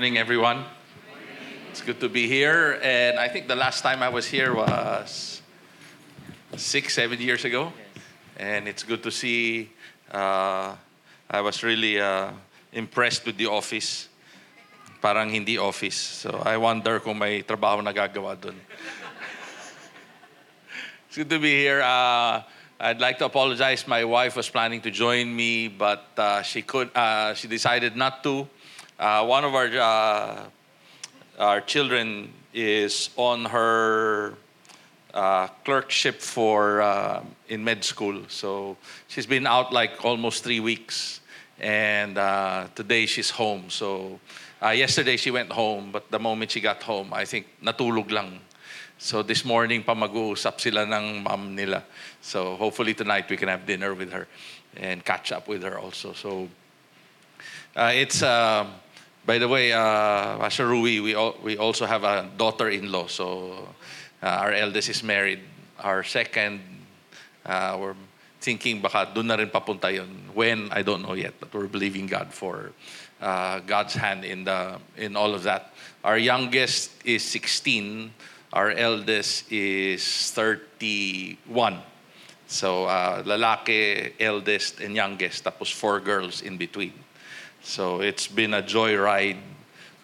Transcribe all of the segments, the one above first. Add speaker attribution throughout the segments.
Speaker 1: morning, everyone. It's good to be here. And I think the last time I was here was six, seven years ago. And it's good to see. Uh, I was really uh, impressed with the office. Parang hindi office. So I wonder kung may trabaho na gagawa dun. it's good to be here. Uh, I'd like to apologize. My wife was planning to join me, but uh, she could. Uh, she decided not to. Uh, one of our uh, our children is on her uh, clerkship for uh, in med school, so she's been out like almost three weeks, and today she's home. So yesterday she went home, but the moment she got home, I think natulog lang. So this morning pa mag-uusap sila ng mom nila. So hopefully tonight we can have dinner with her and catch up with her also. So uh, it's, uh, by the way, uh, Pastor Rui, we, al- we also have a daughter-in-law. So uh, our eldest is married. Our second, uh, we're thinking baka doon na rin papunta yun. When, I don't know yet, but we're believing God for uh, God's hand in, the, in all of that. Our youngest is 16. Our eldest is 31. So, uh, lalaki, eldest, and youngest, tapos four girls in between. So, it's been a joyride,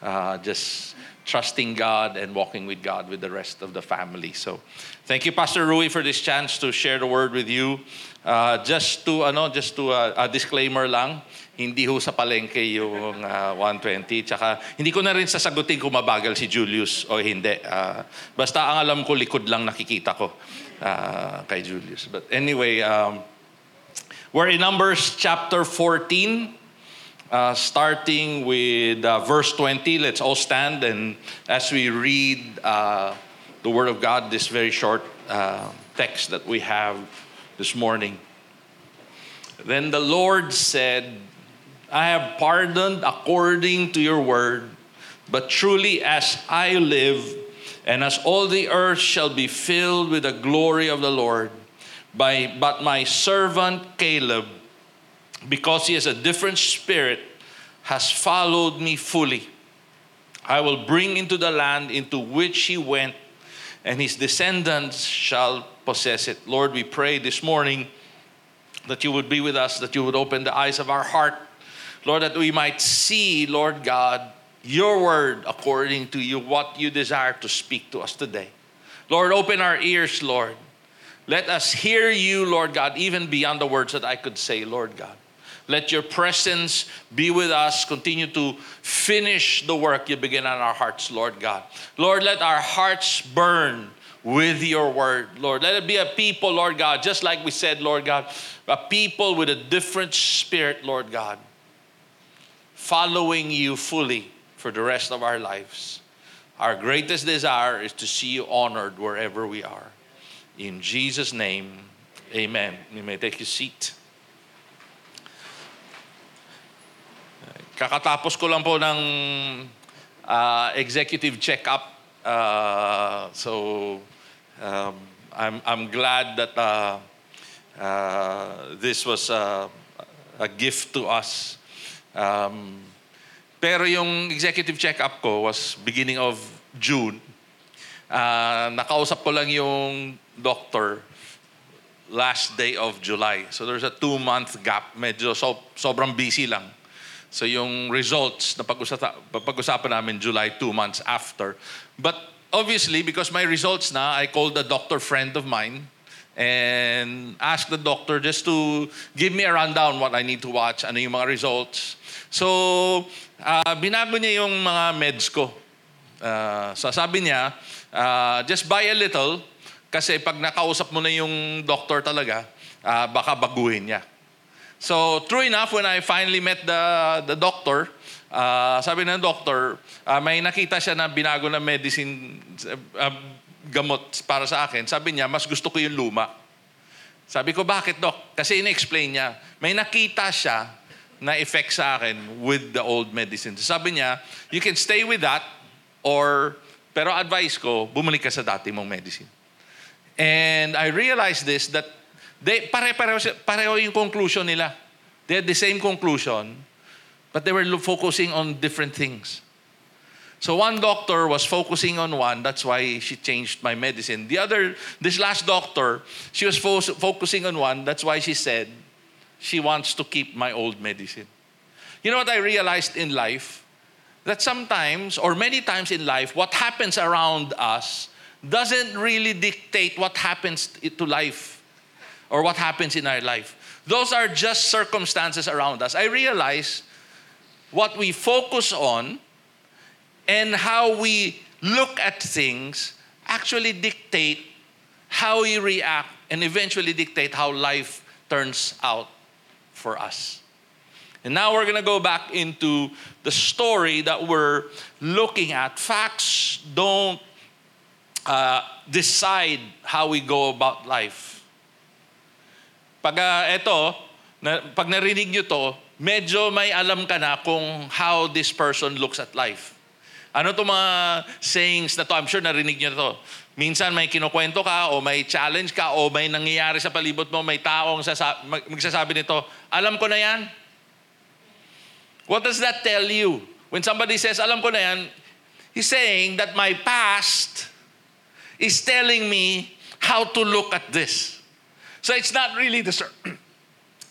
Speaker 1: uh, just trusting God and walking with God with the rest of the family. So, thank you, Pastor Rui, for this chance to share the word with you. Uh, just to, ano, just to, uh, a disclaimer lang, hindi ho sa palengke yung uh, 120. Tsaka hindi ko na rin sasagutin kung mabagal si Julius o hindi. Uh, basta ang alam ko, likod lang nakikita ko uh, kay Julius. But anyway, um, we're in Numbers chapter 14, uh, starting with uh, verse 20. Let's all stand and as we read uh, the Word of God, this very short uh, text that we have this morning. Then the Lord said, I have pardoned according to your word, but truly as I live, and as all the earth shall be filled with the glory of the Lord, by, but my servant Caleb, because he has a different spirit, has followed me fully. I will bring into the land into which he went, and his descendants shall possess it. Lord, we pray this morning that you would be with us, that you would open the eyes of our heart Lord, that we might see, Lord God, your word according to you, what you desire to speak to us today. Lord, open our ears, Lord. Let us hear you, Lord God, even beyond the words that I could say, Lord God. Let your presence be with us. Continue to finish the work you begin on our hearts, Lord God. Lord, let our hearts burn with your word, Lord. Let it be a people, Lord God, just like we said, Lord God, a people with a different spirit, Lord God following you fully for the rest of our lives. Our greatest desire is to see you honored wherever we are. In Jesus' name, amen. You may take your seat. Kakatapos ko lang po ng uh, executive check-up. Uh, so, um, I'm, I'm glad that uh, uh, this was a, a gift to us Um, pero yung executive check-up ko was beginning of June. Uh, nakausap ko lang yung doctor last day of July. So there's a two-month gap. Medyo so, sobrang busy lang. So yung results na pag-usapan, namin July, two months after. But obviously, because my results na, I called a doctor friend of mine and asked the doctor just to give me a rundown what I need to watch, ano yung mga results. So, uh, binago niya yung mga meds ko. Uh, so sabi niya, uh, just buy a little kasi pag nakausap mo na yung doctor talaga, uh, baka baguhin niya. So, true enough, when I finally met the, the doctor, uh, sabi ng doctor, uh, may nakita siya na binago na medicine, uh, gamot para sa akin. Sabi niya, mas gusto ko yung luma. Sabi ko, bakit, Doc? Kasi in-explain niya, may nakita siya na effect sa akin with the old medicine. Sabi niya, you can stay with that or, pero advice ko, bumalik ka sa dati mong medicine. And I realized this, that they, pare-pareho, pareho yung conclusion nila. They had the same conclusion, but they were focusing on different things. So one doctor was focusing on one, that's why she changed my medicine. The other, this last doctor, she was fo- focusing on one, that's why she said she wants to keep my old medicine. You know what I realized in life? That sometimes, or many times in life, what happens around us doesn't really dictate what happens to life or what happens in our life. Those are just circumstances around us. I realize what we focus on and how we look at things actually dictate how we react and eventually dictate how life turns out for us. And now we're going to go back into the story that we're looking at. Facts don't uh, decide how we go about life. Pag uh, ito, na, pag narinig nyo to, medyo may alam ka na kung how this person looks at life. Ano to mga sayings na to? I'm sure narinig niyo to. Minsan may kinukwento ka o may challenge ka o may nangyayari sa palibot mo, may taong sasa- magsasabi nito, alam ko na yan. What does that tell you? When somebody says, alam ko na yan, he's saying that my past is telling me how to look at this. So it's not really the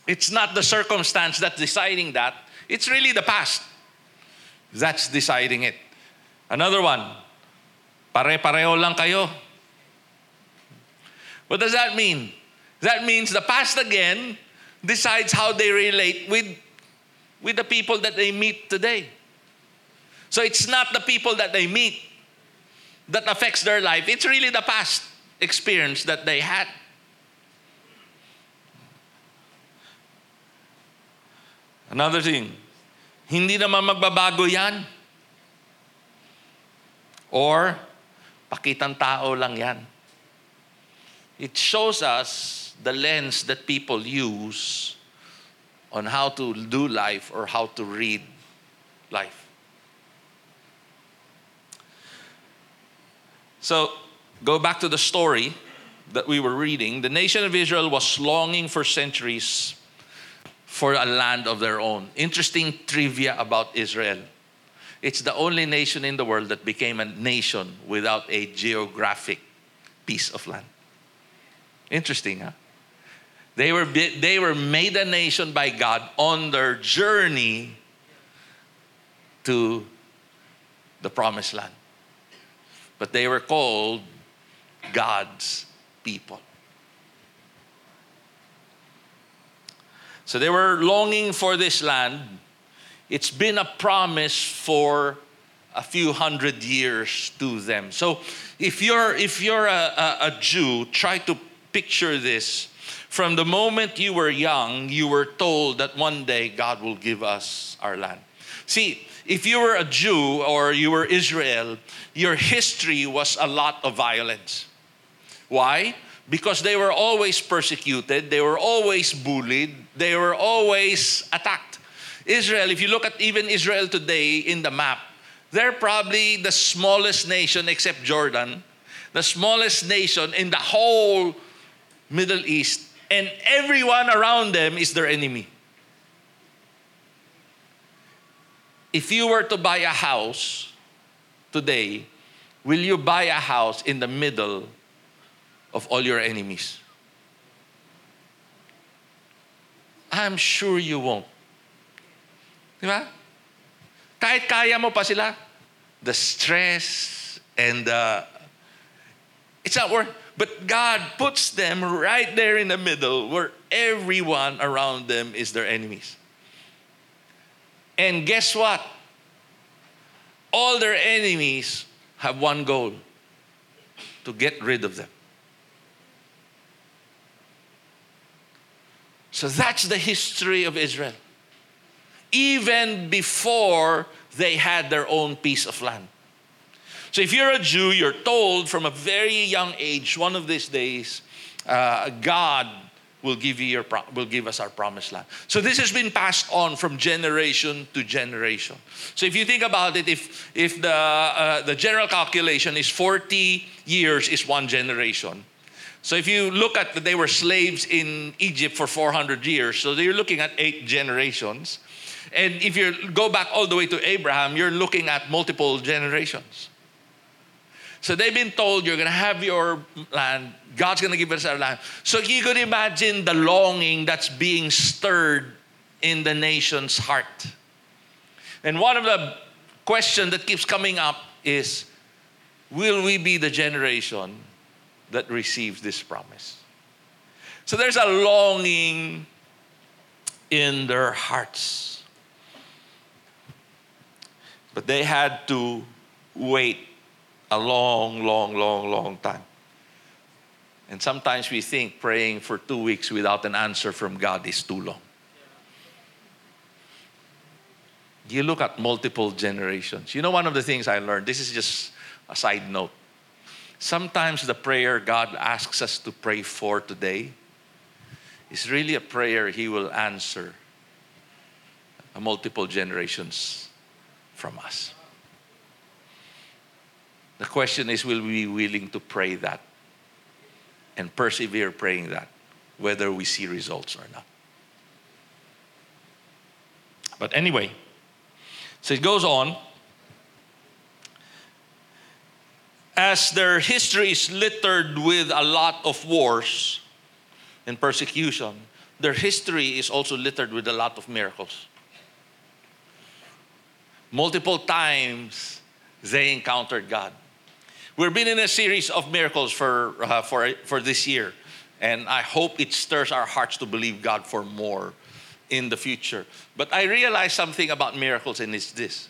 Speaker 1: it's not the circumstance that's deciding that. It's really the past that's deciding it. Another one, pare-pareho lang kayo. What does that mean? That means the past again decides how they relate with, with the people that they meet today. So it's not the people that they meet that affects their life. It's really the past experience that they had. Another thing, hindi naman magbabago yan. Or, pakitang tao lang yan. It shows us the lens that people use on how to do life or how to read life. So, go back to the story that we were reading. The nation of Israel was longing for centuries for a land of their own. Interesting trivia about Israel. It's the only nation in the world that became a nation without a geographic piece of land. Interesting, huh? They were, they were made a nation by God on their journey to the promised land. But they were called God's people. So they were longing for this land it's been a promise for a few hundred years to them. So if you're if you're a, a, a Jew, try to picture this. From the moment you were young, you were told that one day God will give us our land. See, if you were a Jew or you were Israel, your history was a lot of violence. Why? Because they were always persecuted, they were always bullied, they were always attacked. Israel, if you look at even Israel today in the map, they're probably the smallest nation except Jordan, the smallest nation in the whole Middle East, and everyone around them is their enemy. If you were to buy a house today, will you buy a house in the middle of all your enemies? I'm sure you won't. Di ba? Kahit kaya mo pa sila, the stress and the, it's not worth But God puts them right there in the middle where everyone around them is their enemies. And guess what? All their enemies have one goal to get rid of them. So that's the history of Israel even before they had their own piece of land. So if you're a Jew, you're told from a very young age, one of these days, uh, God will give you your pro- will give us our promised land. So this has been passed on from generation to generation. So if you think about it, if if the uh, the general calculation is 40 years is one generation. So if you look at that they were slaves in Egypt for 400 years, so you're looking at eight generations. And if you go back all the way to Abraham, you're looking at multiple generations. So they've been told you're going to have your land. God's going to give us our land. So you could imagine the longing that's being stirred in the nation's heart. And one of the questions that keeps coming up is will we be the generation that receives this promise? So there's a longing in their hearts. But they had to wait a long, long, long, long time. And sometimes we think praying for two weeks without an answer from God is too long. You look at multiple generations. You know, one of the things I learned, this is just a side note. Sometimes the prayer God asks us to pray for today is really a prayer He will answer multiple generations from us. The question is will we be willing to pray that and persevere praying that, whether we see results or not? But anyway, so it goes on. As their history is littered with a lot of wars and persecution, their history is also littered with a lot of miracles. Multiple times they encountered God. We've been in a series of miracles for, uh, for, for this year, and I hope it stirs our hearts to believe God for more in the future. But I realized something about miracles, and it's this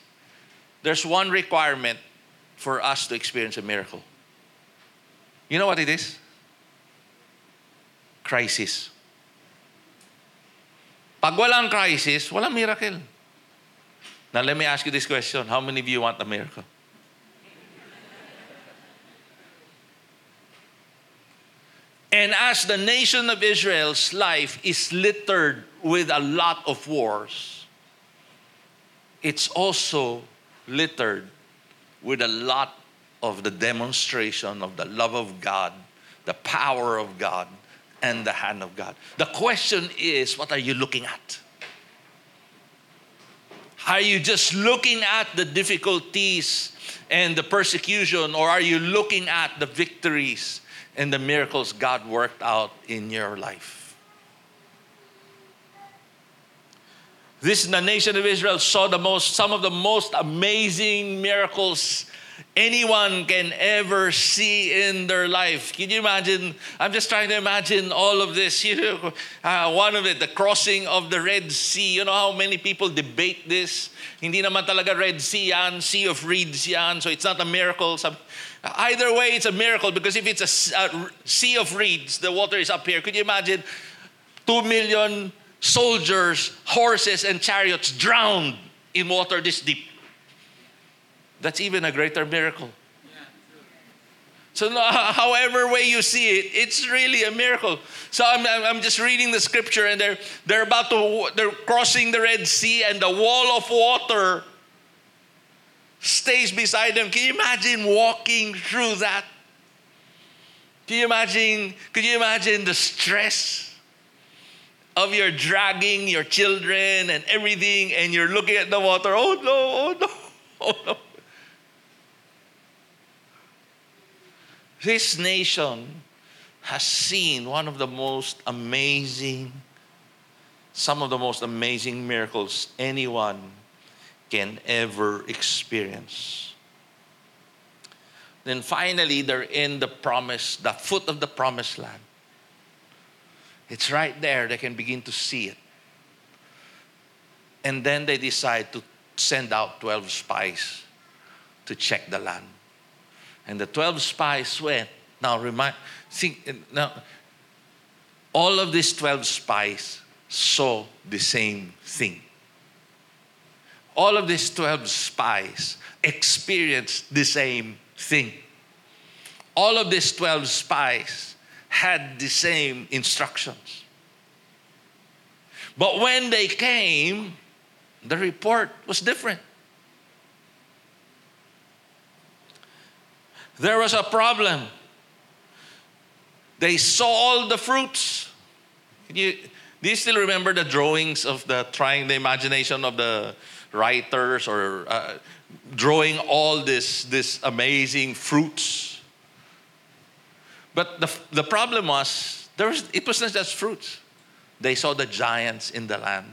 Speaker 1: there's one requirement for us to experience a miracle. You know what it is? Crisis. Pag walang crisis, walang miracle. Now, let me ask you this question How many of you want a miracle? And as the nation of Israel's life is littered with a lot of wars, it's also littered with a lot of the demonstration of the love of God, the power of God, and the hand of God. The question is what are you looking at? Are you just looking at the difficulties and the persecution, or are you looking at the victories and the miracles God worked out in your life. This is the nation of Israel saw the most some of the most amazing miracles anyone can ever see in their life. Can you imagine? I'm just trying to imagine all of this. You know, uh, one of it, the crossing of the Red Sea. You know how many people debate this? Hindi naman talaga Red Sea yan, Sea of Reeds yan, so it's not a miracle. Either way, it's a miracle because if it's a, a sea of reeds, the water is up here. Could you imagine two million soldiers, horses, and chariots drowned in water this deep? That's even a greater miracle. So, however way you see it, it's really a miracle. So, I'm, I'm just reading the scripture, and they're they're about to they're crossing the Red Sea, and the wall of water stays beside them. Can you imagine walking through that? Can you imagine? Could you imagine the stress of your dragging your children and everything, and you're looking at the water? Oh no! Oh no! Oh no! This nation has seen one of the most amazing, some of the most amazing miracles anyone can ever experience. Then finally, they're in the promise, the foot of the promised land. It's right there, they can begin to see it. And then they decide to send out 12 spies to check the land. And the 12 spies went. Now, remind, think, now, all of these 12 spies saw the same thing all of these 12 spies experienced the same thing. All of these 12 spies had the same instructions. But when they came, the report was different. There was a problem. They saw all the fruits. You, Do you still remember the drawings of the trying the imagination of the writers or uh, drawing all this this amazing fruits? But the, the problem was there was it was not just fruits. They saw the giants in the land.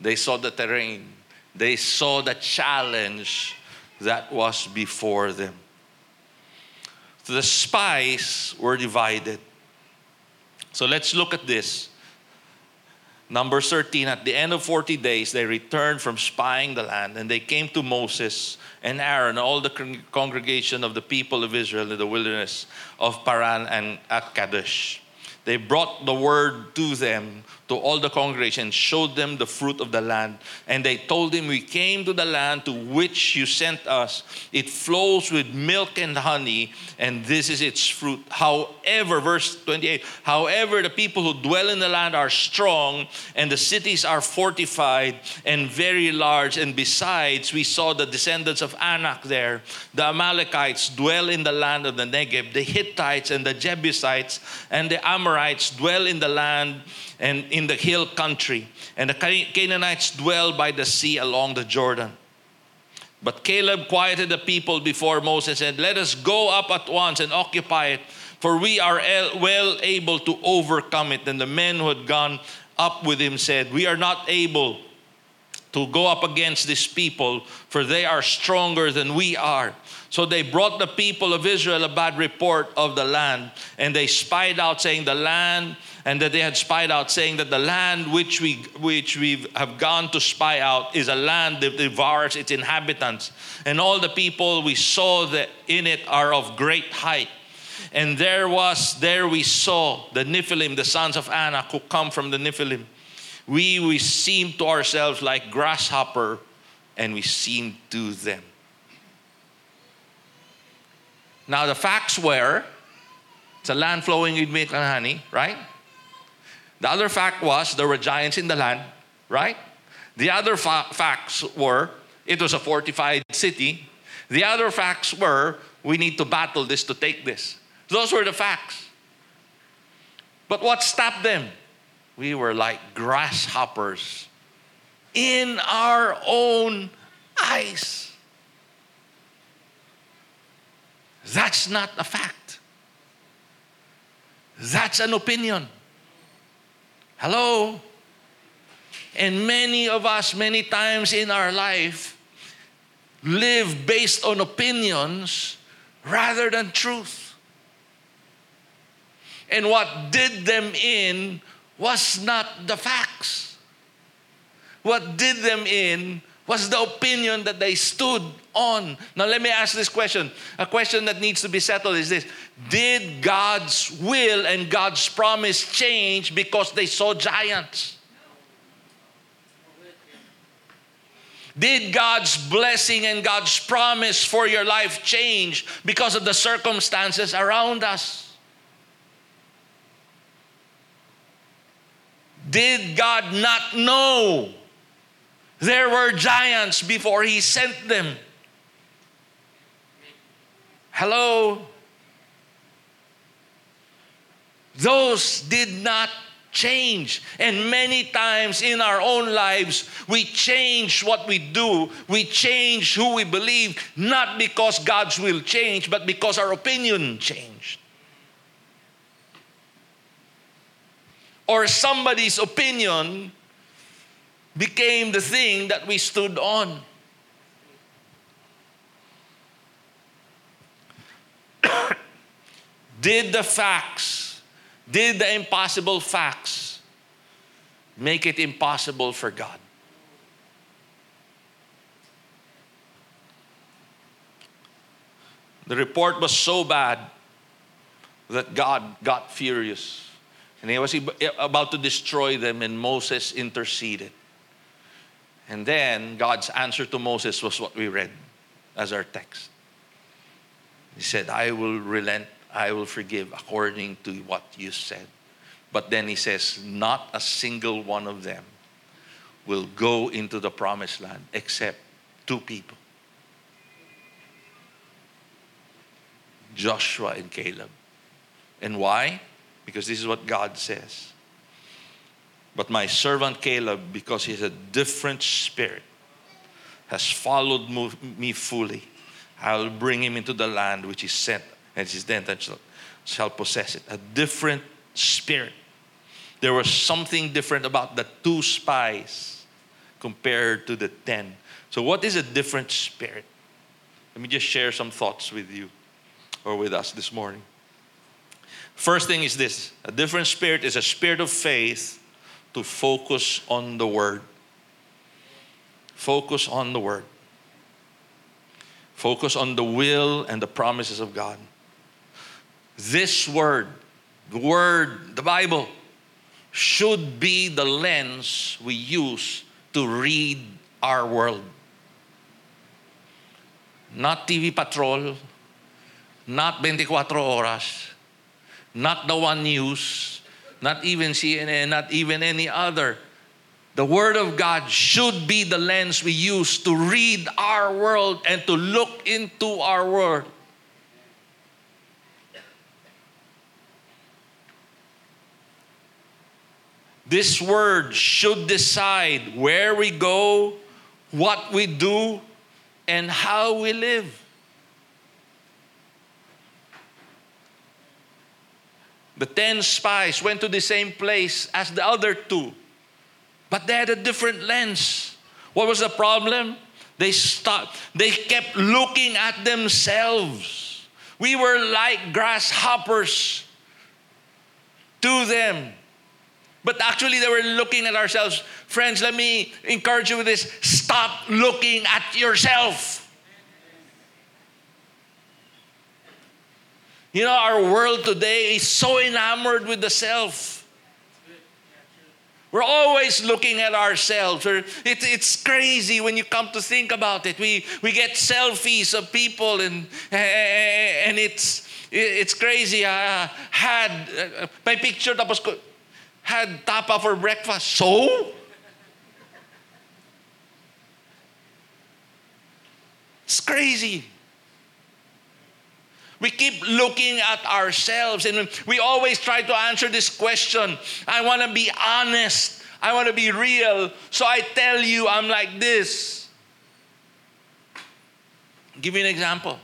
Speaker 1: They saw the terrain. They saw the challenge that was before them. So The spies were divided. So let's look at this. Number 13, at the end of 40 days, they returned from spying the land, and they came to Moses and Aaron, all the congregation of the people of Israel in the wilderness of Paran and at Kadesh. They brought the word to them to all the congregation, showed them the fruit of the land. And they told him, We came to the land to which you sent us. It flows with milk and honey, and this is its fruit. However, verse 28 however, the people who dwell in the land are strong, and the cities are fortified and very large. And besides, we saw the descendants of Anak there. The Amalekites dwell in the land of the Negev, the Hittites and the Jebusites and the Amorites dwell in the land and in the hill country. And the Canaanites dwell by the sea along the Jordan. But Caleb quieted the people before Moses and said, Let us go up at once and occupy it, for we are well able to overcome it. And the men who had gone up with him said, We are not able to go up against these people, for they are stronger than we are. So they brought the people of Israel a bad report of the land, and they spied out, saying, The land and that they had spied out, saying that the land which we which we have gone to spy out is a land that devours its inhabitants, and all the people we saw that in it are of great height. And there was there we saw the Nephilim, the sons of Anak, who come from the Nephilim. We we seemed to ourselves like grasshopper, and we seemed to them. Now the facts were it's a land flowing with milk and honey, right? The other fact was there were giants in the land, right? The other fa- facts were it was a fortified city. The other facts were we need to battle this to take this. Those were the facts. But what stopped them? We were like grasshoppers in our own eyes. That's not a fact. That's an opinion. Hello? And many of us, many times in our life, live based on opinions rather than truth. And what did them in was not the facts. What did them in was the opinion that they stood on. Now, let me ask this question. A question that needs to be settled is this Did God's will and God's promise change because they saw giants? Did God's blessing and God's promise for your life change because of the circumstances around us? Did God not know there were giants before he sent them. Hello? Those did not change. And many times in our own lives, we change what we do, we change who we believe, not because God's will change, but because our opinion changed. Or somebody's opinion became the thing that we stood on. did the facts, did the impossible facts make it impossible for God? The report was so bad that God got furious. And he was about to destroy them, and Moses interceded. And then God's answer to Moses was what we read as our text. He said, I will relent, I will forgive according to what you said. But then he says, Not a single one of them will go into the promised land except two people Joshua and Caleb. And why? Because this is what God says But my servant Caleb, because he has a different spirit, has followed me fully. I'll bring him into the land which is sent, and his descendants shall, shall possess it. A different spirit. There was something different about the two spies compared to the ten. So, what is a different spirit? Let me just share some thoughts with you or with us this morning. First thing is this a different spirit is a spirit of faith to focus on the Word. Focus on the Word. Focus on the will and the promises of God. This Word, the Word, the Bible, should be the lens we use to read our world. Not TV Patrol, not 24 Horas, not the One News, not even CNN, eh, not even any other. The Word of God should be the lens we use to read our world and to look into our world. This Word should decide where we go, what we do, and how we live. The 10 spies went to the same place as the other two, but they had a different lens. What was the problem? They stopped, they kept looking at themselves. We were like grasshoppers to them. But actually, they were looking at ourselves. Friends, let me encourage you with this stop looking at yourself. You know, our world today is so enamored with the self. We're always looking at ourselves. It, it's crazy when you come to think about it. We, we get selfies of people, and, and it's, it's crazy. I had uh, my picture tapos had tapa for breakfast. So? It's crazy. We keep looking at ourselves and we always try to answer this question I want to be honest, I want to be real. So I tell you, I'm like this. I'll give you an example.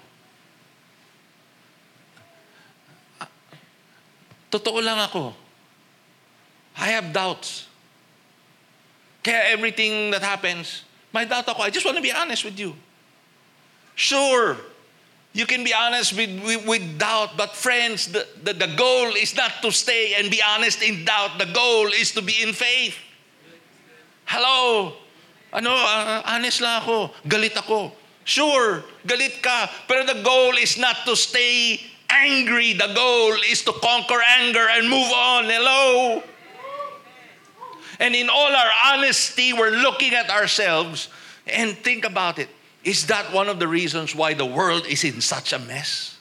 Speaker 1: Totoo lang ako. I have doubts. Kaya everything that happens, my doubt ako. I just want to be honest with you. Sure, you can be honest with, with, with doubt, but friends, the, the, the goal is not to stay and be honest in doubt. The goal is to be in faith. Hello? Ano, uh, honest lang ako. Galit ako. Sure, galit ka. Pero the goal is not to stay angry. The goal is to conquer anger and move on. Hello? And in all our honesty, we're looking at ourselves and think about it. Is that one of the reasons why the world is in such a mess?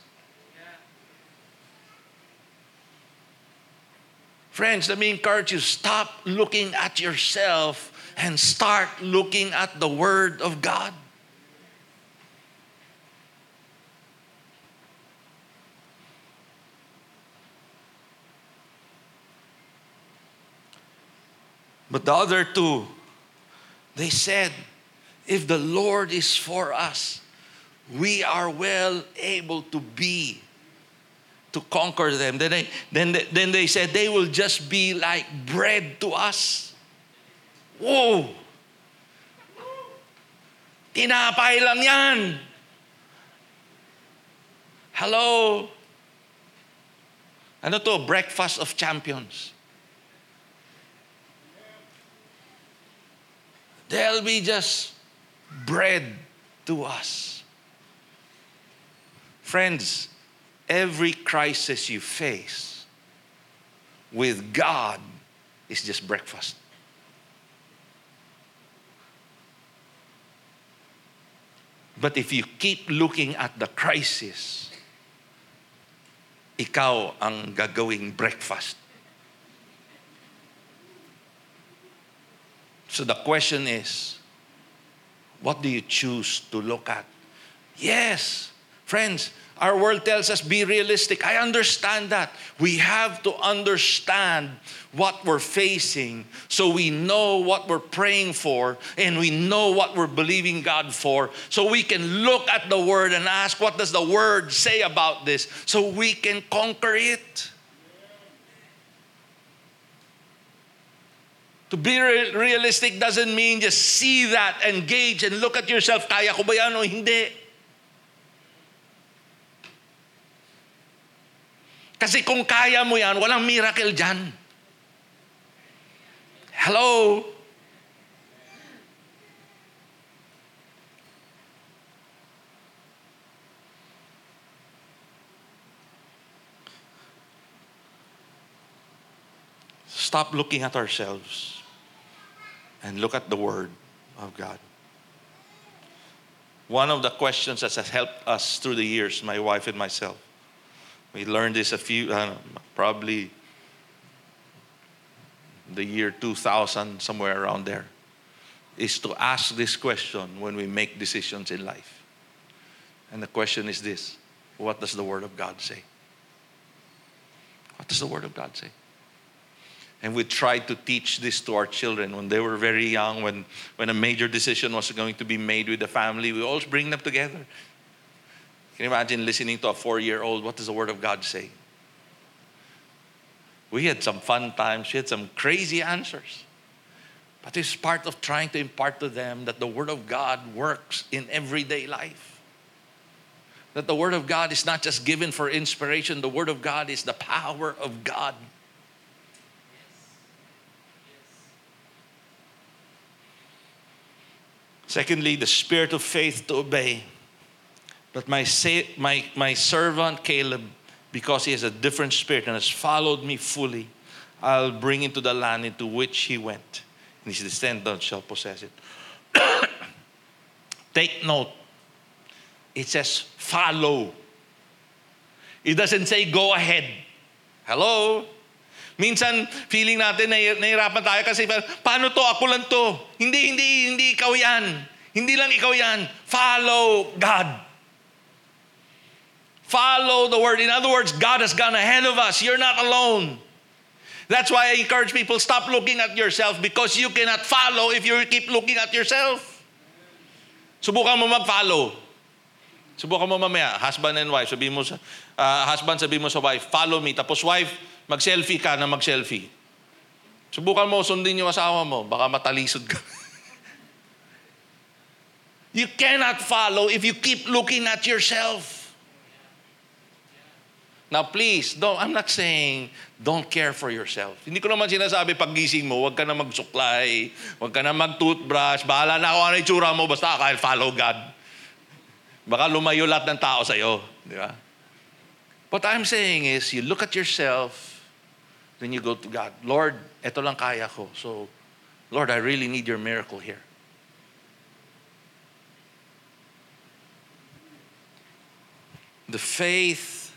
Speaker 1: Friends, let me encourage you stop looking at yourself and start looking at the Word of God. But the other two, they said, if the Lord is for us, we are well able to be, to conquer them. Then they, then, they, then they said they will just be like bread to us. Whoa! Tinapay lang yan. Hello? Ano to? Breakfast of champions. They'll be just bread to us. Friends, every crisis you face with God is just breakfast. But if you keep looking at the crisis, ikaw ang gagawing breakfast. So the question is, what do you choose to look at? Yes, friends, Our world tells us be realistic. I understand that. We have to understand what we're facing so we know what we're praying for and we know what we're believing God for so we can look at the word and ask what does the word say about this so we can conquer it. To be realistic doesn't mean just see that, engage, and look at yourself, kaya ko ba yan o hindi? Kasi kung kaya mo yan, walang miracle dyan. Hello? Stop looking at ourselves and look at the Word of God. One of the questions that has helped us through the years, my wife and myself, we learned this a few, probably the year 2000, somewhere around there, is to ask this question when we make decisions in life. And the question is this What does the Word of God say? What does the Word of God say? And we tried to teach this to our children when they were very young, when, when a major decision was going to be made with the family. We always bring them together. Can you imagine listening to a four year old? What does the Word of God say? We had some fun times, we had some crazy answers. But it's part of trying to impart to them that the Word of God works in everyday life. That the Word of God is not just given for inspiration, the Word of God is the power of God Secondly, the spirit of faith to obey. But my, my, my servant Caleb, because he has a different spirit and has followed me fully, I'll bring him to the land into which he went, and his descendants shall possess it. Take note, it says follow. It doesn't say go ahead. Hello? Minsan, feeling natin na nahirapan tayo kasi paano to? Ako lang to. Hindi, hindi, hindi ikaw yan. Hindi lang ikaw yan. Follow God. Follow the word. In other words, God has gone ahead of us. You're not alone. That's why I encourage people stop looking at yourself because you cannot follow if you keep looking at yourself. Subukan mo mag-follow. Subukan mo mamaya, husband and wife, sabi mo sa uh, husband sabi mo sa wife, follow me. Tapos wife, Mag-selfie ka na mag-selfie. Subukan mo sundin yung asawa mo, baka matalisod ka. you cannot follow if you keep looking at yourself. Now please, don't, I'm not saying don't care for yourself. Hindi ko naman sinasabi paggising mo, huwag ka na magsuklay, huwag ka na mag-toothbrush, bahala na ako ano itsura mo, basta I'll follow God. Baka lumayo lahat ng tao sa'yo. Di ba? What I'm saying is, you look at yourself, Then you go to God, Lord, eto lang kaya ko. So, Lord, I really need your miracle here. The faith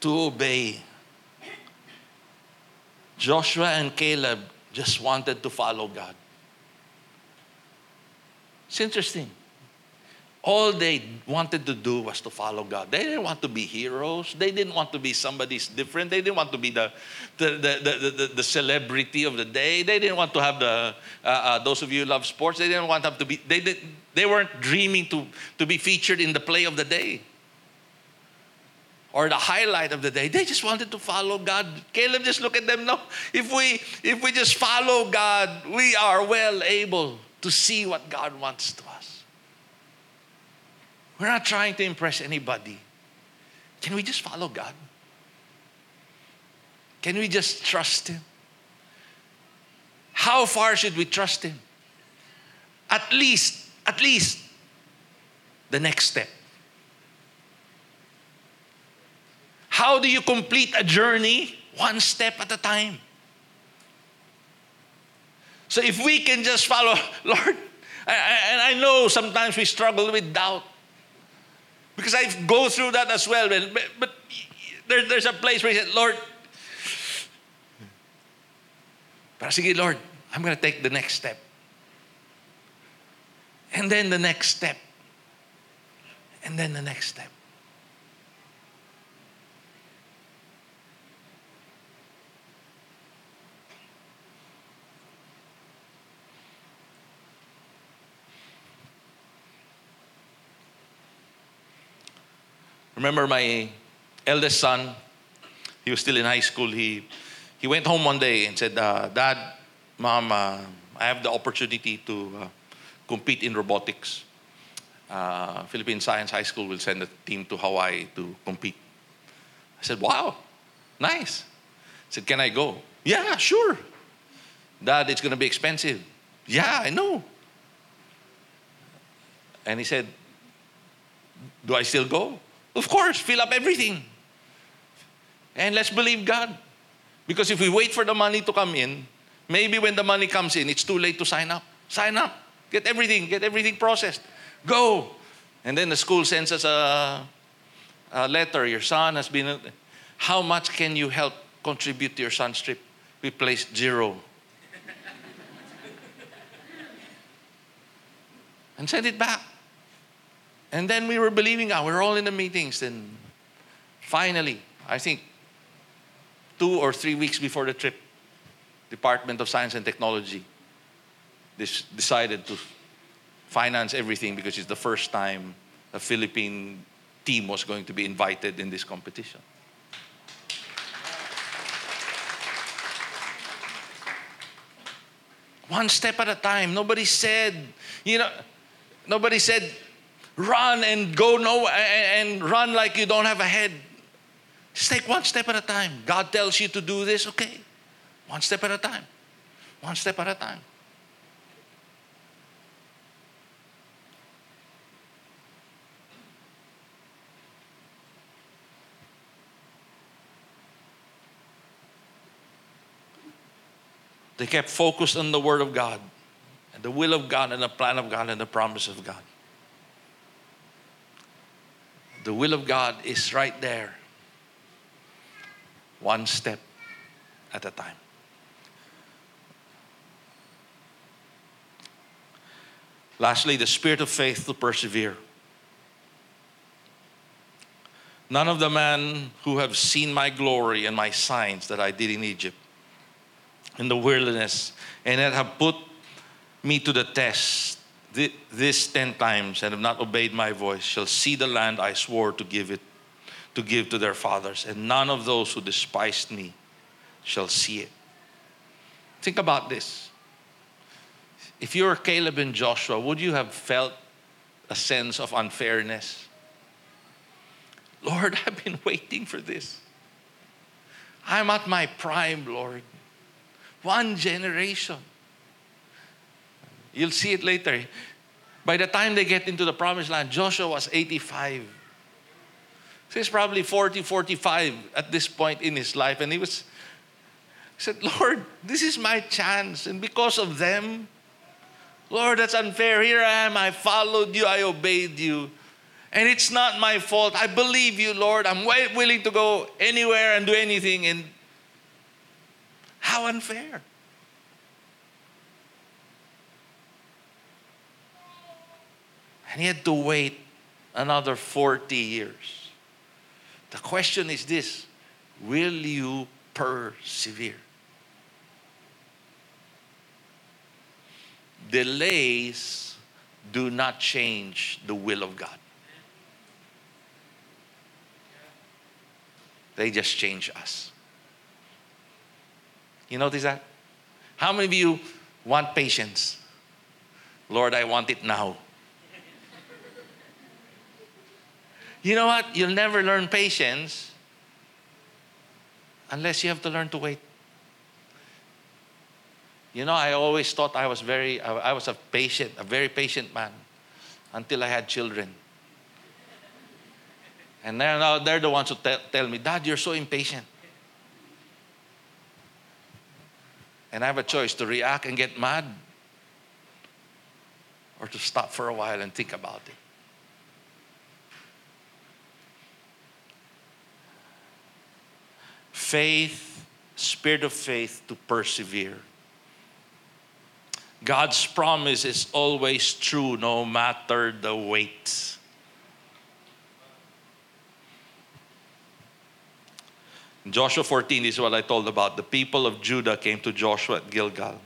Speaker 1: to obey. Joshua and Caleb just wanted to follow God. It's interesting all they wanted to do was to follow God. They didn't want to be heroes. They didn't want to be somebody's different. They didn't want to be the, the, the, the, the celebrity of the day. They didn't want to have the, uh, uh, those of you who love sports, they didn't want them to be, they, did, they weren't dreaming to, to be featured in the play of the day or the highlight of the day. They just wanted to follow God. Caleb just look at them. No, if we if we just follow God, we are well able to see what God wants to us. We're not trying to impress anybody. Can we just follow God? Can we just trust Him? How far should we trust Him? At least, at least the next step. How do you complete a journey? One step at a time. So if we can just follow, Lord, and I know sometimes we struggle with doubt. Because I go through that as well. But, but there, there's a place where he said, Lord, but sige, Lord, I'm going to take the next step. And then the next step. And then the next step. Remember my eldest son, he was still in high school. He, he went home one day and said, uh, Dad, Mom, uh, I have the opportunity to uh, compete in robotics. Uh, Philippine Science High School will send a team to Hawaii to compete. I said, Wow, nice. I said, Can I go? Yeah, sure. Dad, it's going to be expensive. Yeah, I know. And he said, Do I still go? Of course, fill up everything. And let's believe God. Because if we wait for the money to come in, maybe when the money comes in, it's too late to sign up. Sign up. Get everything, get everything processed. Go. And then the school sends us a, a letter. Your son has been. How much can you help contribute to your son's trip? We placed zero. and send it back. And then we were believing God. We were all in the meetings. And finally, I think two or three weeks before the trip, Department of Science and Technology decided to finance everything because it's the first time a Philippine team was going to be invited in this competition. One step at a time. Nobody said, you know, nobody said, run and go no and run like you don't have a head. Just take one step at a time. God tells you to do this, okay. One step at a time. One step at a time. They kept focused on the Word of God and the will of God and the plan of God and the promise of God. The will of God is right there, one step at a time. Lastly, the spirit of faith to persevere. None of the men who have seen my glory and my signs that I did in Egypt in the wilderness and that have put me to the test this ten times and have not obeyed my voice shall see the land I swore to give it to give to their fathers. And none of those who despised me shall see it. Think about this. If you were Caleb and Joshua would you have felt a sense of unfairness? Lord I've been waiting for this. I'm at my prime Lord. One generation. You'll see it later. By the time they get into the promised land, Joshua was 85. So he's probably 40, 45 at this point in his life. And he was he said, Lord, this is my chance. And because of them, Lord, that's unfair. Here I am. I followed you. I obeyed you. And it's not my fault. I believe you, Lord. I'm willing to go anywhere and do anything. And how unfair. And he had to wait another 40 years. The question is this will you persevere? Delays do not change the will of God. They just change us. You notice that? How many of you want patience? Lord, I want it now. You know what? You'll never learn patience unless you have to learn to wait. You know, I always thought I was very, I was a patient, a very patient man until I had children. And now they're the ones who tell me, Dad, you're so impatient. And I have a choice to react and get mad or to stop for a while and think about it. Faith, spirit of faith to persevere. God's promise is always true no matter the weight. Joshua 14 this is what I told about. The people of Judah came to Joshua at Gilgal.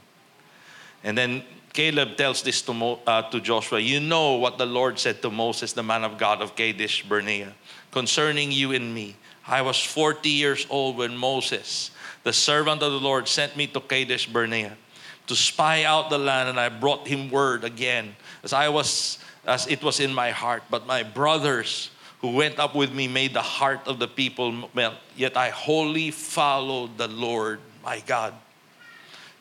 Speaker 1: And then Caleb tells this to, Mo, uh, to Joshua, you know what the Lord said to Moses, the man of God of Kadesh Barnea, concerning you and me. I was 40 years old when Moses, the servant of the Lord, sent me to Kadesh Barnea to spy out the land, and I brought him word again, as I was as it was in my heart. But my brothers who went up with me made the heart of the people melt. Yet I wholly followed the Lord my God.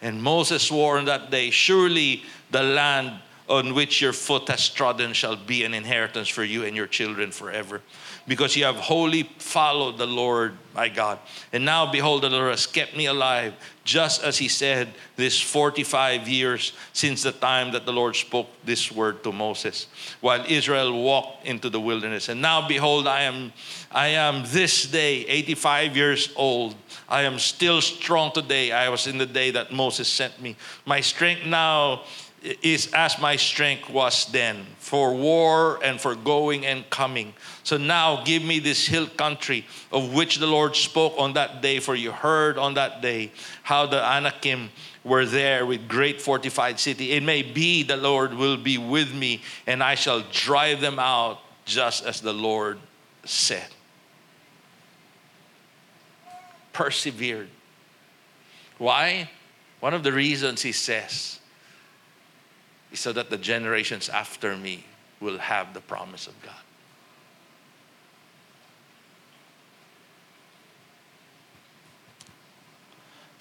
Speaker 1: And Moses swore on that day, Surely the land on which your foot has trodden shall be an inheritance for you and your children forever because you have wholly followed the Lord my God. And now, behold, the Lord has kept me alive, just as He said, this 45 years since the time that the Lord spoke this word to Moses, while Israel walked into the wilderness. And now, behold, I am, I am this day 85 years old. I am still strong today. I was in the day that Moses sent me. My strength now is as my strength was then for war and for going and coming. So now give me this hill country of which the Lord spoke on that day, for you heard on that day how the Anakim were there with great fortified city. It may be the Lord will be with me and I shall drive them out just as the Lord said. Persevered. Why? One of the reasons he says, so that the generations after me will have the promise of God.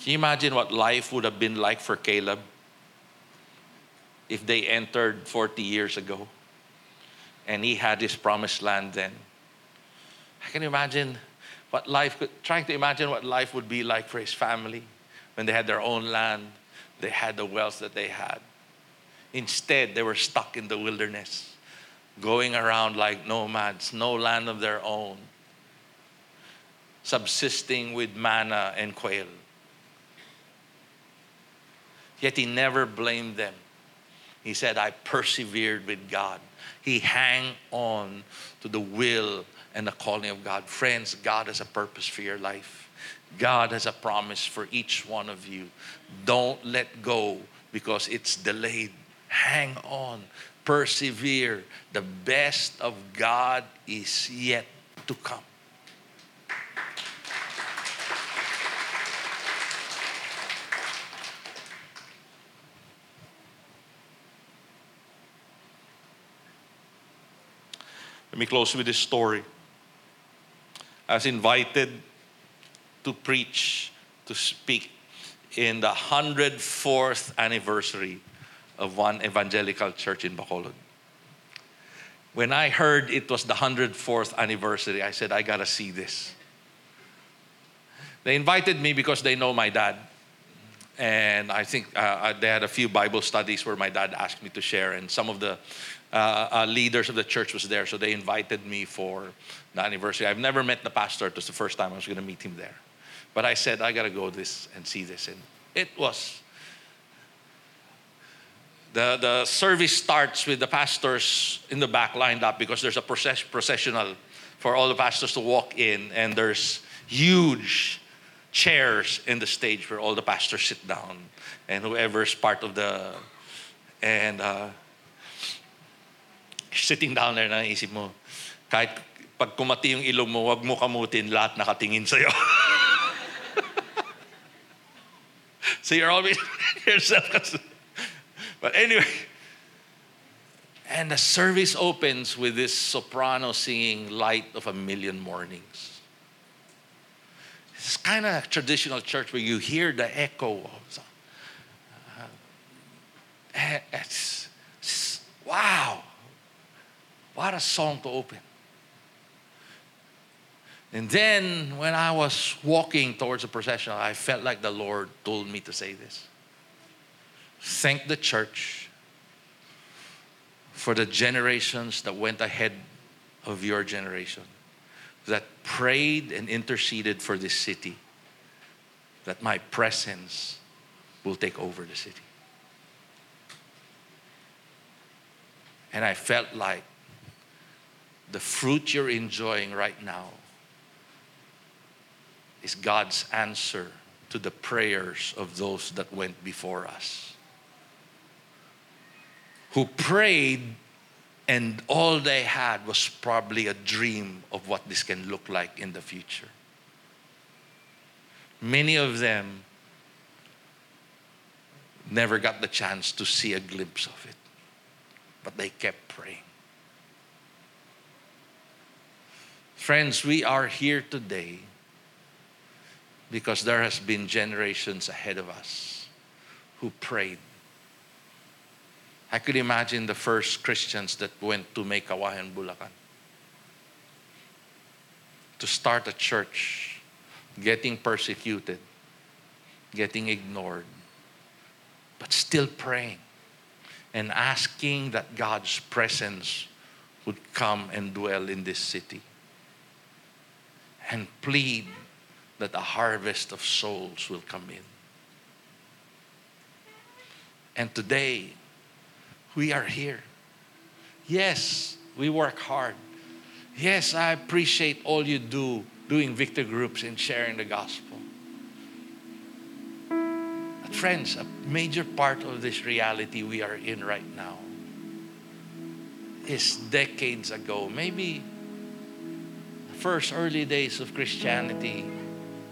Speaker 1: Can you imagine what life would have been like for Caleb if they entered 40 years ago and he had his promised land then? I can imagine what life could, trying to imagine what life would be like for his family when they had their own land, they had the wealth that they had. Instead, they were stuck in the wilderness, going around like nomads, no land of their own, subsisting with manna and quail. Yet he never blamed them. He said, I persevered with God. He hang on to the will and the calling of God. Friends, God has a purpose for your life. God has a promise for each one of you. Don't let go because it's delayed hang on, persevere. The best of God is yet to come. Let me close with this story. I was invited to preach, to speak in the 104th anniversary of one evangelical church in Bacolod. When I heard it was the 104th anniversary, I said, I gotta see this. They invited me because they know my dad. And I think uh, uh, they had a few Bible studies where my dad asked me to share, and some of the uh, uh, leaders of the church was there, so they invited me for the anniversary. I've never met the pastor; it was the first time I was going to meet him there. But I said I got to go this and see this, and it was the, the service starts with the pastors in the back lined up because there's a process, processional for all the pastors to walk in, and there's huge chairs in the stage where all the pastors sit down and whoever's part of the and uh, sitting down there naisip mo kahit pag kumati yung ilong mo wag mo kamutin lahat nakatingin sa'yo. So you're always yourself but anyway, and the service opens with this soprano singing Light of a Million Mornings. It's kind of a traditional church where you hear the echo of uh, it's, it's, wow, what a song to open. And then when I was walking towards the procession, I felt like the Lord told me to say this thank the church for the generations that went ahead of your generation, that prayed and interceded for this city, that my presence will take over the city. And I felt like the fruit you're enjoying right now is God's answer to the prayers of those that went before us. Who prayed and all they had was probably a dream of what this can look like in the future. Many of them never got the chance to see a glimpse of it, but they kept praying. Friends, we are here today because there has been generations ahead of us who prayed. I could imagine the first Christians that went to Meycauayan, Bulacan to start a church, getting persecuted, getting ignored, but still praying and asking that God's presence would come and dwell in this city and plead that a harvest of souls will come in. And today, we are here. Yes, we work hard. Yes, I appreciate all you do doing victory groups and sharing the gospel. But, friends, a major part of this reality we are in right now is decades ago, maybe the first early days of Christianity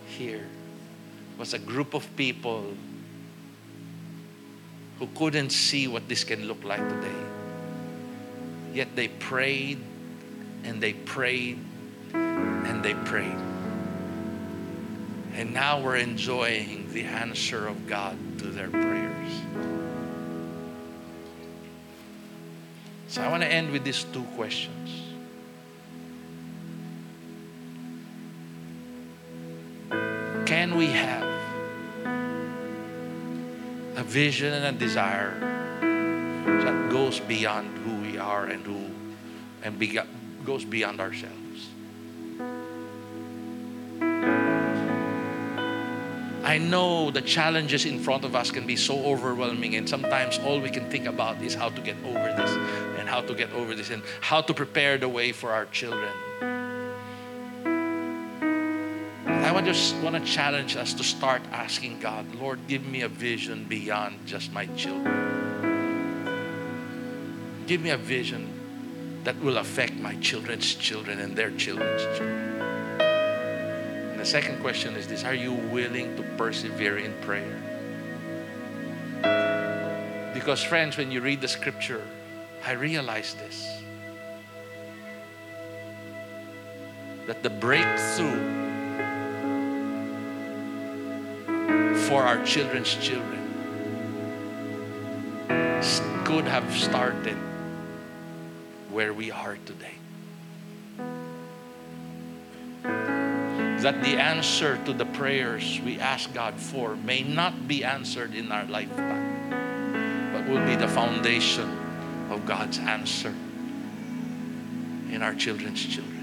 Speaker 1: here was a group of people who couldn't see what this can look like today. Yet they prayed and they prayed and they prayed. And now we're enjoying the answer of God to their prayers. So I want to end with these two questions. Can we have vision and desire that goes beyond who we are and who and be, goes beyond ourselves? I know the challenges in front of us can be so overwhelming, and sometimes all we can think about is how to get over this, and how to get over this, and how to prepare the way for our children. I just want to challenge us to start asking God, Lord, give me a vision beyond just my children. Give me a vision that will affect my children's children and their children's children. And the second question is this Are you willing to persevere in prayer? Because, friends, when you read the scripture, I realize this that the breakthrough for our children's children could have started where we are today. That the answer to the prayers we ask God for may not be answered in our lifetime, but will be the foundation of God's answer in our children's children.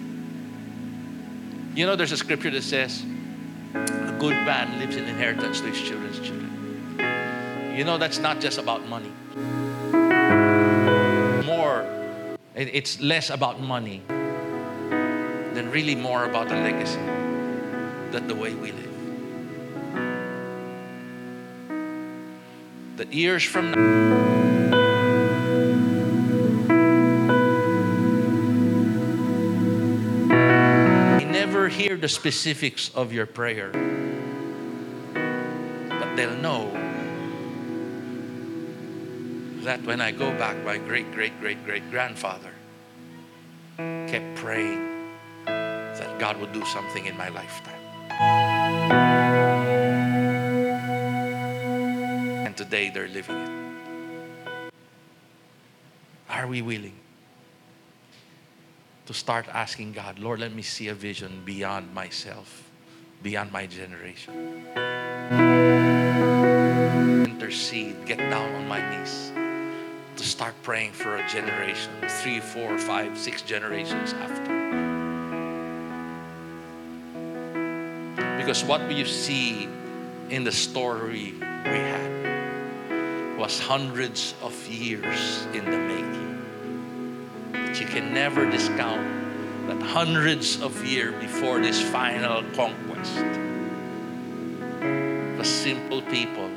Speaker 1: You know, there's a scripture that says, a good man leaves an inheritance to his children's children. You know, that's not just about money. More, it's less about money than really more about a legacy that the way we live. That years from now, hear the specifics of your prayer, but they'll know that when I go back, my great, great, great, great grandfather kept praying that God would do something in my lifetime. And today they're living it. Are we willing? To start asking God, Lord, let me see a vision beyond myself, beyond my generation. Intercede, get down on my knees to start praying for a generation, three, four, five, six generations after. Because what you see in the story we had was hundreds of years in the making you can never discount that hundreds of years before this final conquest, the simple people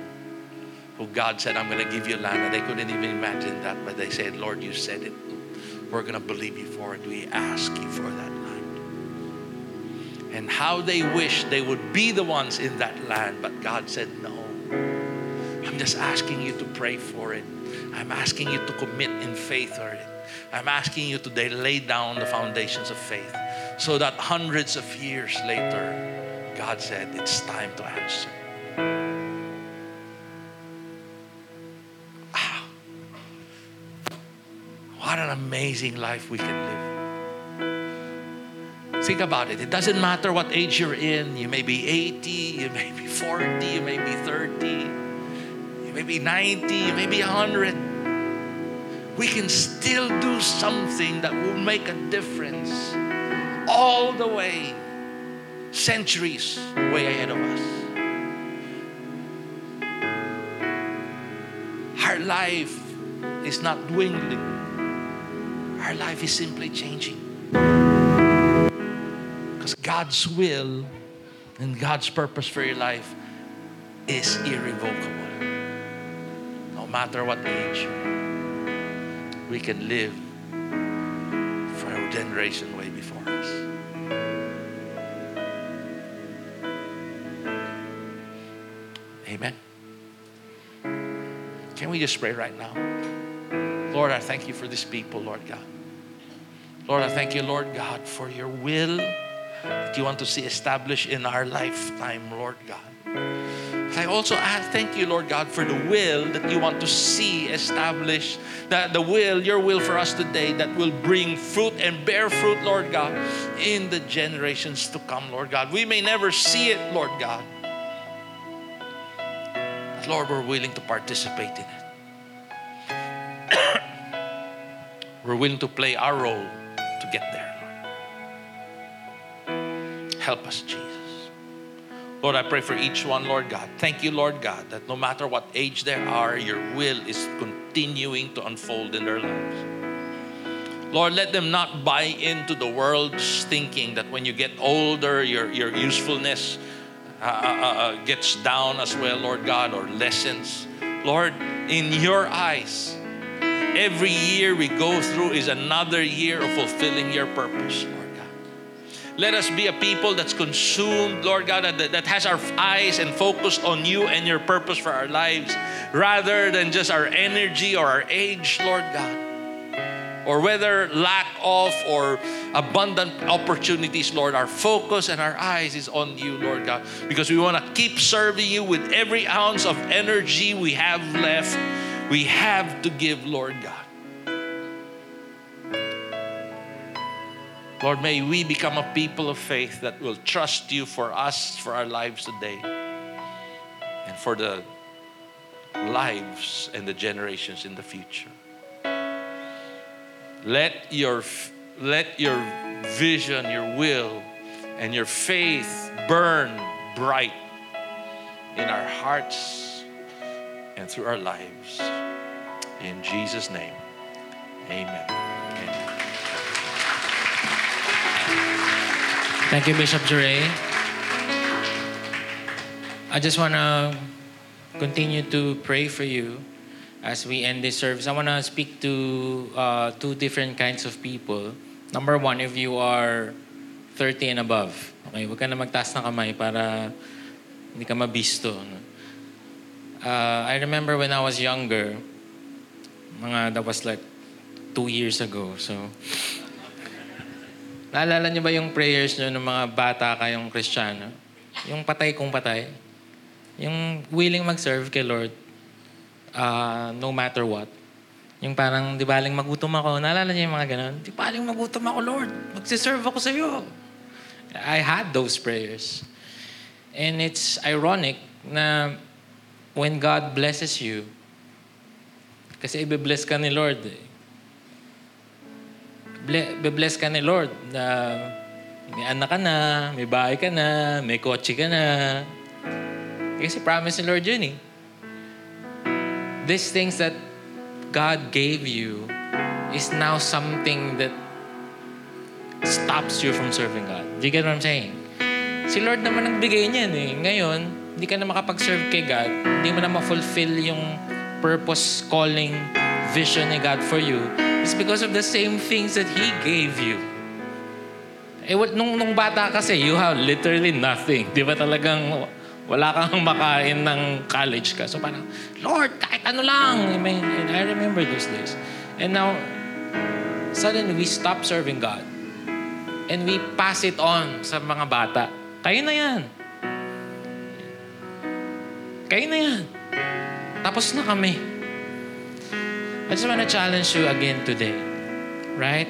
Speaker 1: who God said, I'm going to give you land. And they couldn't even imagine that, but they said, Lord, you said it. We're going to believe you for it. We ask you for that land. And how they wish they would be the ones in that land, but God said, No. I'm just asking you to pray for it. I'm asking you to commit in faith for it. I'm asking you today to lay down the foundations of faith so that hundreds of years later, God said, It's time to answer. Wow. What an amazing life we can live. Think about it. It doesn't matter what age you're in. You may be 80, you may be 40, you may be 30, you may be 90, you may be 100. We can still do something that will make a difference all the way, centuries way ahead of us. Our life is not dwindling, our life is simply changing. Because God's will and God's purpose for your life is irrevocable. No matter what age, we can live for a generation way before us. Amen. Can we just pray right now? Lord, I thank you for this people, Lord God. Lord, I thank you, Lord God, for your will that you want to see established in our lifetime, Lord God. I also ask, thank you, Lord God, for the will that you want to see established, that the will, your will for us today, that will bring fruit and bear fruit, Lord God, in the generations to come, Lord God. We may never see it, Lord God. But Lord, we're willing to participate in it. we're willing to play our role to get there, Lord. Help us, Jesus. Lord, I pray for each one, Lord God. Thank you, Lord God, that no matter what age they are, your will is continuing to unfold in their lives. Lord, let them not buy into the world's thinking that when you get older, your, your usefulness uh, uh, uh, gets down as well, Lord God, or lessens. Lord, in your eyes, every year we go through is another year of fulfilling your purpose. Let us be a people that's consumed, Lord God, that, that has our eyes and focus on you and your purpose for our lives rather than just our energy or our age, Lord God. Or whether lack of or abundant opportunities, Lord, our focus and our eyes is on you, Lord God, because we want to keep serving you with every ounce of energy we have left. We have to give, Lord God. Lord, may we become a people of faith that will trust you for us, for our lives today, and for the lives and the generations in the future. Let your, let your vision, your will, and your faith burn bright in our hearts and through our lives. In Jesus' name, amen.
Speaker 2: Thank you, Bishop Jure. I just want to continue to pray for you as we end this service. I want to speak to uh, two different kinds of people. Number one, if you are 30 and above. Okay, huwag ka na magtaas ng kamay para hindi ka mabisto. Uh, I remember when I was younger, mga that was like two years ago. So, Naalala niyo ba yung prayers niyo ng mga bata kayong Kristiyano? Yung patay kung patay? Yung willing mag-serve kay Lord uh, no matter what. Yung parang, di baling magutom ako. Naalala niyo yung mga ganun? Di baling magutom ako, Lord. Magsiserve ako sa iyo. I had those prayers. And it's ironic na when God blesses you, kasi ibe-bless ka ni Lord. Eh bless ka ni Lord na may anak ka na, may bahay ka na, may kotse ka na. Kasi promise ni Lord yun eh. These things that God gave you is now something that stops you from serving God. Do you get what I'm saying? Si Lord naman nagbigay niyan eh. Ngayon, hindi ka na makapag-serve kay God, hindi mo na ma-fulfill yung purpose, calling, vision ni God for you, it's because of the same things that He gave you. Eh, nung, nung bata kasi, you have literally nothing. Di ba talagang wala kang makain ng college ka. So parang, Lord, kahit ano lang. I mean, and I remember those days. And now, suddenly we stop serving God. And we pass it on sa mga bata. Kayo na yan. Kayo na yan. Tapos na kami. I just want to challenge you again today. Right?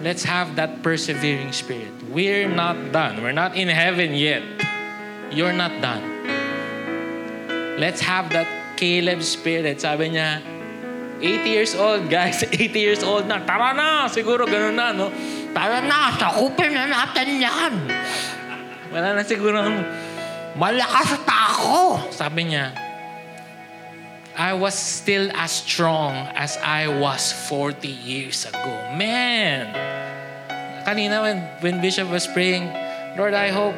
Speaker 2: Let's have that persevering spirit. We're not done. We're not in heaven yet. You're not done. Let's have that Caleb spirit. Sabi niya, 80 years old, guys. 80 years old na. Tara na! Siguro ganun na, no? Tara na! Sakupin na natin yan! Wala na siguro malakas sa tako. Sabi niya, I was still as strong as I was 40 years ago. Man! Kanina when, when Bishop was praying, Lord, I hope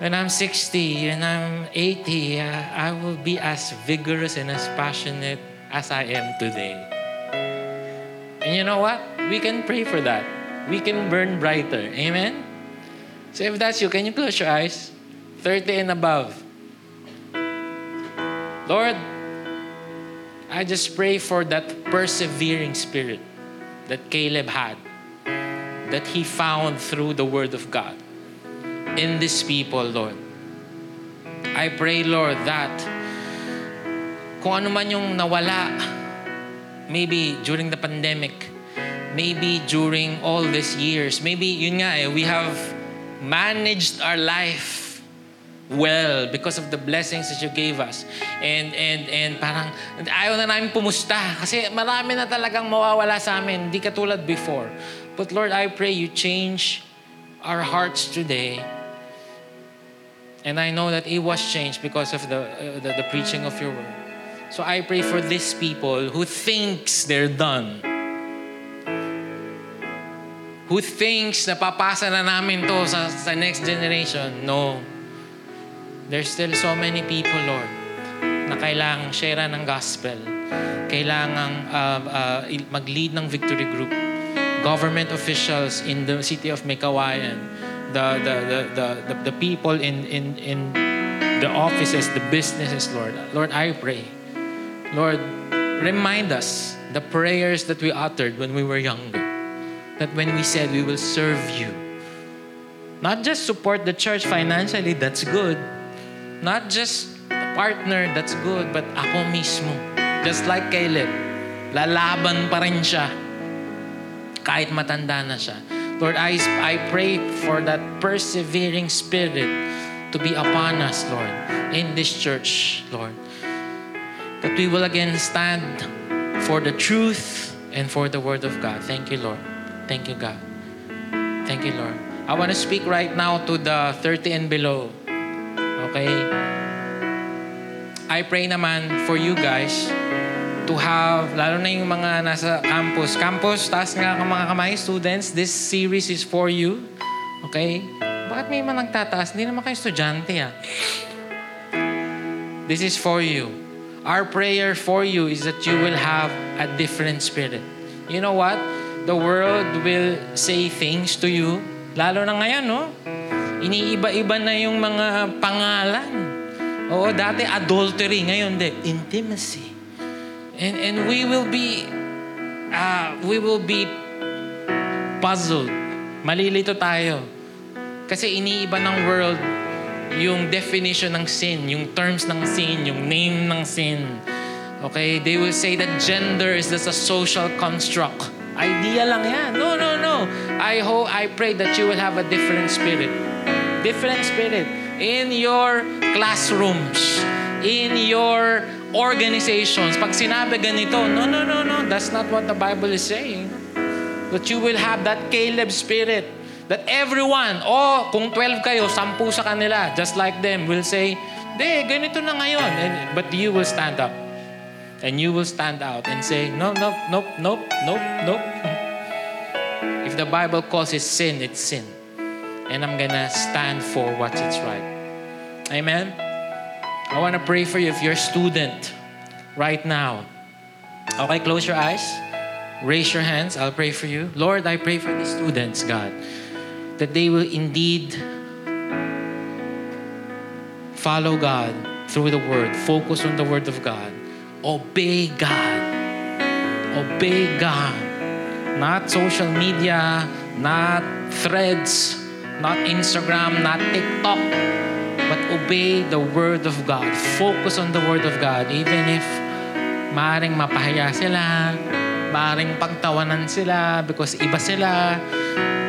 Speaker 2: when I'm 60 and I'm 80, uh, I will be as vigorous and as passionate as I am today. And you know what? We can pray for that. We can burn brighter. Amen? So if that's you, can you close your eyes? 30 and above. Lord, I just pray for that persevering spirit that Caleb had, that he found through the Word of God in these people, Lord. I pray, Lord, that kung ano man yung nawala, maybe during the pandemic, maybe during all these years, maybe yun nga eh, we have managed our life well because of the blessings that you gave us. And and and parang ayaw na namin pumusta kasi marami na talagang mawawala sa amin, hindi katulad before. But Lord, I pray you change our hearts today. And I know that it was changed because of the, uh, the, the preaching of your word. So I pray for these people who thinks they're done. Who thinks na papasa na namin to sa, sa next generation. No. There's still so many people, Lord, na kailangang share ng gospel. Kailangang uh, uh, mag-lead ng victory group. Government officials in the city of Meycauayan. The, the, the, the, the, the people in, in, in the offices, the businesses, Lord. Lord, I pray. Lord, remind us the prayers that we uttered when we were younger. That when we said we will serve you. Not just support the church financially, that's good. Not just a partner, that's good. But ako mismo, just like Caleb, lalaban pa rin siya. Kahit matanda na siya. Lord, I, I pray for that persevering spirit to be upon us, Lord, in this church, Lord. That we will again stand for the truth and for the word of God. Thank you, Lord. Thank you, God. Thank you, Lord. I want to speak right now to the 30 and below. Okay? I pray naman for you guys to have, lalo na yung mga nasa campus. Campus, taas nga ang mga kamay, students. This series is for you. Okay? Bakit may mga nagtataas? Hindi naman kayo estudyante ah. This is for you. Our prayer for you is that you will have a different spirit. You know what? The world will say things to you. Lalo na ngayon, no? Iniiba-iba na yung mga pangalan. Oo, dati adultery, ngayon de intimacy. And and we will be uh, we will be puzzled. Malilito tayo. Kasi iniiba ng world yung definition ng sin, yung terms ng sin, yung name ng sin. Okay? They will say that gender is just a social construct. Idea lang yan. No, no, no. I hope, I pray that you will have a different spirit. Different spirit. In your classrooms. In your organizations. Pag sinabi ganito, no, no, no, no. That's not what the Bible is saying. That you will have that Caleb spirit. That everyone, oh, kung 12 kayo, 10 sa kanila, just like them, will say, de, ganito na ngayon. And, but you will stand up. And you will stand out and say, no, no, nope, nope, nope, nope. If the Bible calls it sin, it's sin. And I'm gonna stand for what is right. Amen? I want to pray for you if you're a student right now. Okay, close your eyes. Raise your hands. I'll pray for you. Lord, I pray for the students, God, that they will indeed follow God through the Word, focus on the Word of God, obey God, obey God. Not social media, not threads, not Instagram, not TikTok, but obey the Word of God. Focus on the Word of God, even if maaring mapahiya sila, maaring pagtawanan sila because iba sila,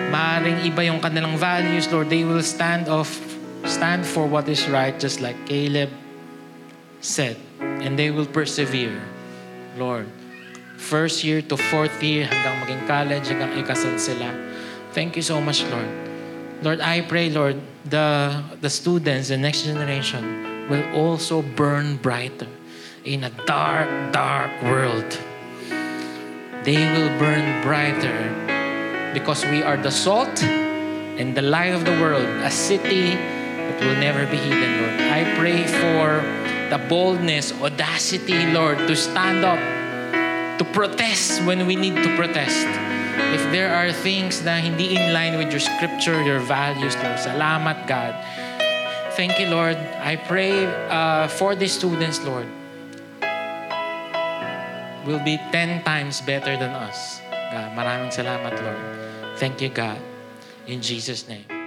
Speaker 2: maaring iba yung kanilang values, Lord, they will stand off, stand for what is right, just like Caleb said. And they will persevere, Lord. First year to fourth year, hanggang maging college, hanggang ikasal sila. Thank you so much, Lord. Lord, I pray, Lord, the, the students, the next generation, will also burn brighter in a dark, dark world. They will burn brighter because we are the salt and the light of the world, a city that will never be hidden, Lord. I pray for the boldness, audacity, Lord, to stand up, to protest when we need to protest. If there are things na hindi in line with your scripture, your values, Lord, salamat, God. Thank you, Lord. I pray uh, for the students, Lord, will be 10 times better than us. God, maraming salamat, Lord. Thank you, God. In Jesus' name.